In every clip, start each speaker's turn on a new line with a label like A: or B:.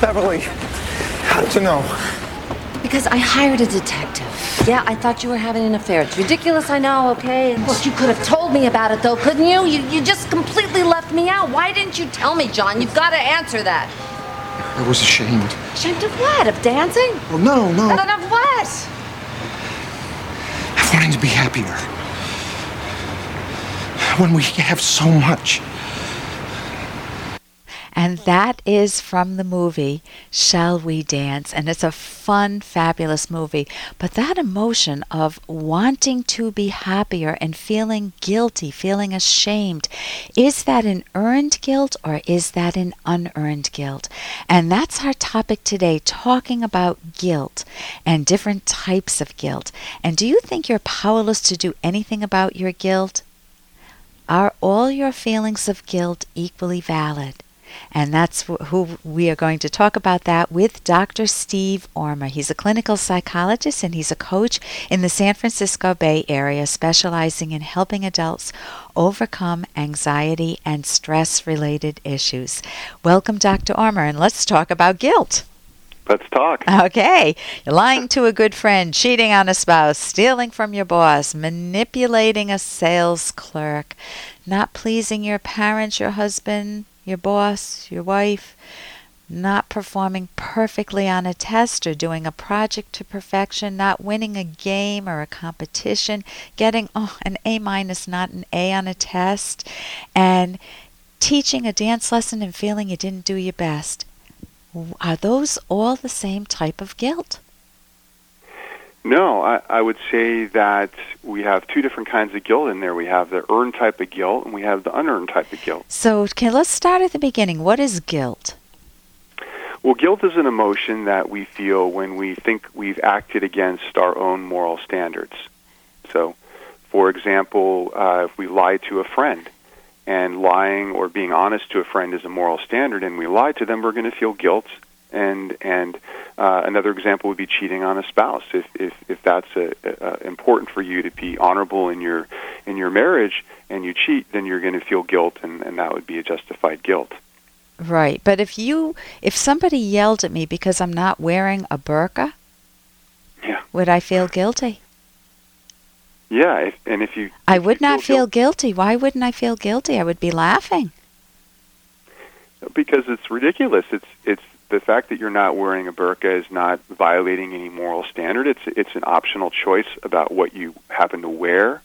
A: Beverly, how did you know?
B: Because I hired a detective. Yeah, I thought you were having an affair. It's ridiculous, I know, okay? Look, you could have told me about it, though, couldn't you? You, you just completely left me out. Why didn't you tell me, John? You've got to answer that.
A: I was ashamed.
B: Ashamed of what? Of dancing?
A: Well, no, no.
B: And then of what?
A: Of wanting to be happier. When we have so much.
C: And that is from the movie Shall We Dance? And it's a fun, fabulous movie. But that emotion of wanting to be happier and feeling guilty, feeling ashamed, is that an earned guilt or is that an unearned guilt? And that's our topic today, talking about guilt and different types of guilt. And do you think you're powerless to do anything about your guilt? Are all your feelings of guilt equally valid? And that's who we are going to talk about that with Dr. Steve Orma. He's a clinical psychologist and he's a coach in the San Francisco Bay Area, specializing in helping adults overcome anxiety and stress related issues. Welcome, Dr. Orma, and let's talk about guilt.
D: Let's talk.
C: Okay. Lying to a good friend, cheating on a spouse, stealing from your boss, manipulating a sales clerk, not pleasing your parents, your husband, your boss, your wife, not performing perfectly on a test or doing a project to perfection, not winning a game or a competition, getting oh, an A minus, not an A on a test, and teaching a dance lesson and feeling you didn't do your best. Are those all the same type of guilt?
D: No, I, I would say that we have two different kinds of guilt in there. We have the earned type of guilt, and we have the unearned type of guilt.
C: So, okay, let's start at the beginning. What is guilt?
D: Well, guilt is an emotion that we feel when we think we've acted against our own moral standards. So, for example, uh, if we lie to a friend, and lying or being honest to a friend is a moral standard, and we lie to them, we're going to feel guilt and and uh, another example would be cheating on a spouse. If if, if that's a, a, important for you to be honorable in your in your marriage, and you cheat, then you're going to feel guilt, and, and that would be a justified guilt.
C: Right, but if you if somebody yelled at me because I'm not wearing a burqa,
D: yeah,
C: would I feel guilty?
D: Yeah, if, and if you,
C: I
D: if
C: would
D: you
C: not
D: feel
C: feel guilty. Why wouldn't I feel guilty? I would be laughing.
D: Because it's ridiculous. It's it's the fact that you're not wearing a burqa is not violating any moral standard. It's it's an optional choice about what you happen to wear,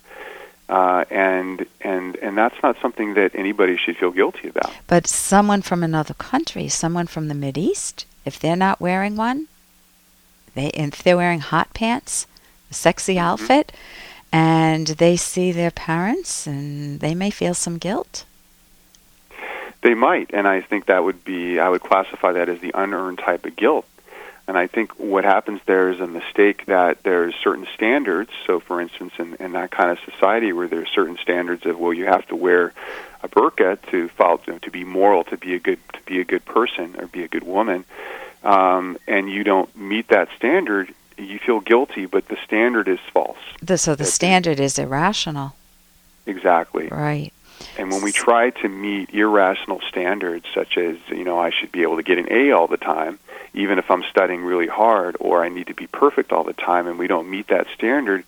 D: uh, and and and that's not something that anybody should feel guilty about.
C: But someone from another country, someone from the Mid East, if they're not wearing one, they if they're wearing hot pants, a sexy
D: Mm-hmm.
C: outfit, and they see their parents, and they may feel some guilt.
D: They might, and I think that would be I would classify that as the unearned type of guilt. And I think what happens there is a mistake that there's certain standards. So, for instance, in, in that kind of society where there's certain standards of well, you have to wear a burqa to follow to, to be moral, to be a good to be a good person or be a good woman, um, and you don't meet that standard, you feel guilty. But the standard is false.
C: The, so the
D: That's-
C: standard is irrational,
D: Exactly.
C: right?
D: And when we try to meet irrational standards, such as, you know, I should be able to get an A all the time, even if I'm studying really hard, or I need to be perfect all the time, and we don't meet that standard,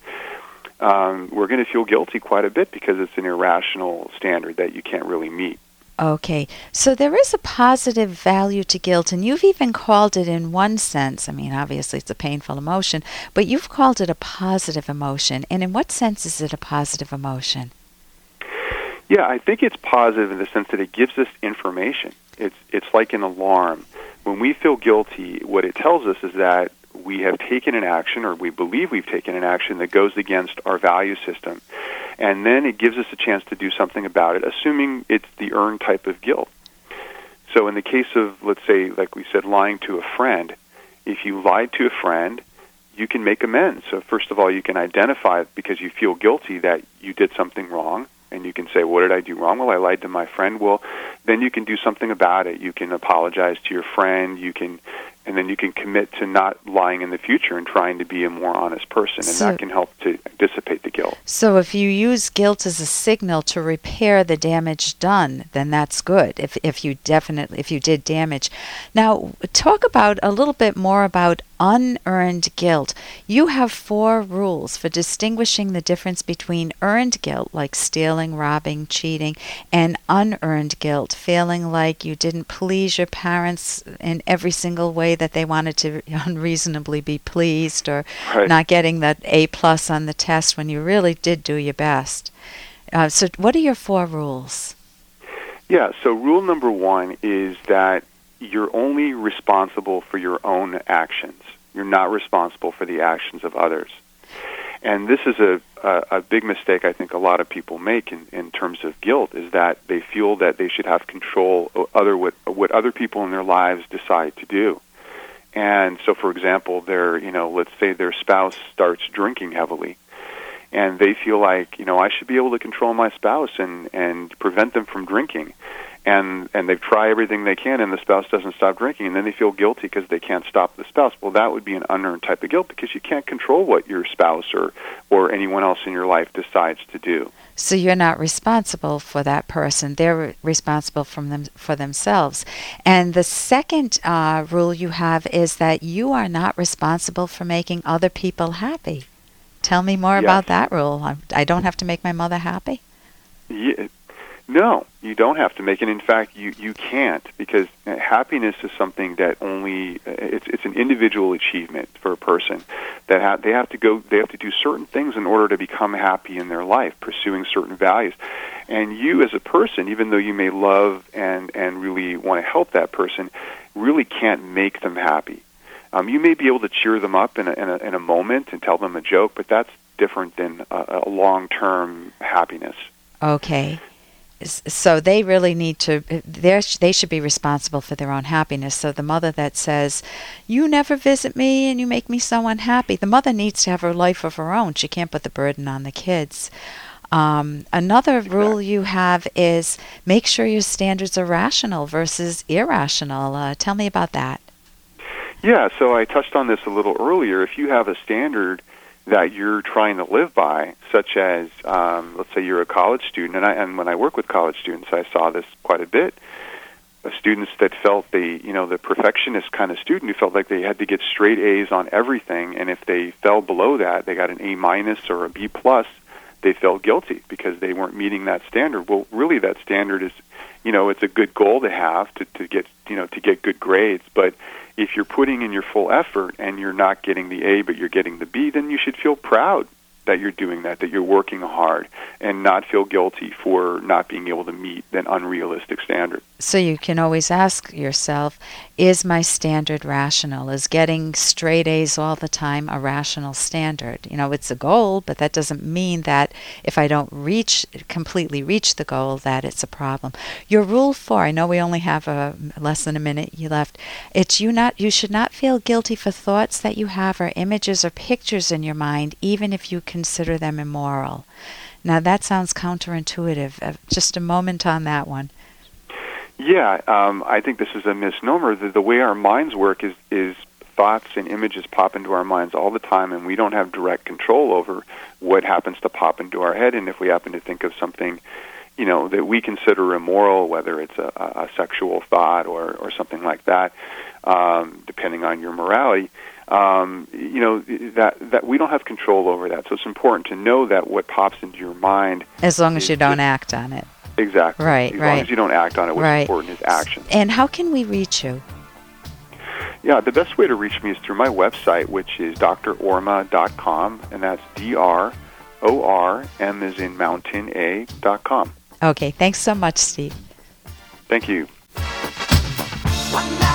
D: um, we're going to feel guilty quite a bit because it's an irrational standard that you can't really meet.
C: Okay, so there is a positive value to guilt, and you've even called it in one sense. I mean, obviously it's a painful emotion, but you've called it a positive emotion. And in what sense is it a positive emotion?
D: Yeah, I think it's positive in the sense that it gives us information. It's it's like an alarm. When we feel guilty, what it tells us is that we have taken an action or we believe we've taken an action that goes against our value system. And then it gives us a chance to do something about it, assuming it's the earned type of guilt. So in the case of let's say like we said lying to a friend, if you lied to a friend, you can make amends. So first of all, you can identify because you feel guilty that you did something wrong and you can say, "What did I do wrong?" Well, I lied to my friend. Well, then you can do something about it. You can apologize to your friend. You can and then you can commit to not lying in the future and trying to be a more honest person, and
C: So-
D: that can help to dissipate the guilt.
C: So if you use guilt as a signal to repair the damage done, then that's good. If if you definitely if you did damage. Now, talk about a little bit more about unearned guilt. You have four rules for distinguishing the difference between earned guilt like stealing, robbing, cheating, and unearned guilt, feeling like you didn't please your parents in every single way that they wanted to unreasonably be pleased or
D: Right.
C: not getting that A plus on the test when you really did do your best. Uh, so, what are your four rules?
D: Yeah, so rule number one is that you're only responsible for your own actions. You're not responsible for the actions of others. And this is a, a, a big mistake I think a lot of people make in, in terms of guilt is that they feel that they should have control other what, what other people in their lives decide to do. And so, for example, their you know, let's say their spouse starts drinking heavily, and they feel like you know I should be able to control my spouse and and prevent them from drinking, and and they try everything they can, and the spouse doesn't stop drinking, and then they feel guilty because they can't stop the spouse. Well, that would be an unearned type of guilt because you can't control what your spouse or or anyone else in your life decides to do.
C: So you're not responsible for that person; they're responsible from them for themselves. And the second uh, rule you have is that you are not responsible for making other people happy. Tell me more
D: Yes.
C: about that rule. I, I don't have to make my mother happy.
D: Yeah, no, you don't have to make it. In fact, you you can't because happiness is something that only it's it's an individual achievement for a person that ha- they have to go they have to do certain things in order to become happy in their life, pursuing certain values. And you as a person, even though you may love and and really want to help that person, really can't make them happy. Um, you may be able to cheer them up in a, in a in a moment and tell them a joke, but that's different than a, a long term happiness.
C: Okay. So they really need to. They they should be responsible for their own happiness. So the mother that says, "You never visit me and you make me so unhappy," the mother needs to have her life of her own. She can't put the burden on the kids. Um, another rule you have is make sure your standards are rational versus irrational. Uh, tell me about that.
D: Yeah, so I touched on this a little earlier. If you have a standard that you're trying to live by, such as, um, let's say you're a college student, and, I, and when I work with college students, I saw this quite a bit. Uh, students that felt the, you know, the perfectionist kind of student who felt like they had to get straight A's on everything, and if they fell below that, they got an A minus or a B plus, they felt guilty because they weren't meeting that standard. Well, really, that standard is, you know, it's a good goal to have to, to get, you know, to get good grades, but if you're putting in your full effort and you're not getting the A but you're getting the B, then you should feel proud that you're doing that, that you're working hard, and not feel guilty for not being able to meet an unrealistic standard.
C: So you can always ask yourself, is my standard rational? Is getting straight A's all the time a rational standard? You know, it's a goal, but that doesn't mean that if I don't reach completely reach the goal that it's a problem. Your rule 4, I know we only have a less than a minute you left. It's you not you should not feel guilty for thoughts that you have or images or pictures in your mind even if you consider them immoral. Now that sounds counterintuitive. Uh, just a moment on that one.
D: Yeah, um, I think this is a misnomer. The, the way our minds work is is thoughts and images pop into our minds all the time, and we don't have direct control over what happens to pop into our head. And if we happen to think of something, you know, that we consider immoral, whether it's a, a sexual thought or or something like that, um, depending on your morality, um, you know that that we don't have control over that. So it's important to know that what pops into your mind
C: As long as you don't
D: just-
C: act on it.
D: exactly
C: Right,
D: as
C: right.
D: long as you don't act on it. What's
C: Right.
D: important is action.
C: And how can we reach you?
D: Yeah, the best way to reach me is through my website, which is drorma.com, and that's D R O R M is in mountain A dot com.
C: Okay, thanks so much, Steve.
D: Thank you.
E: One night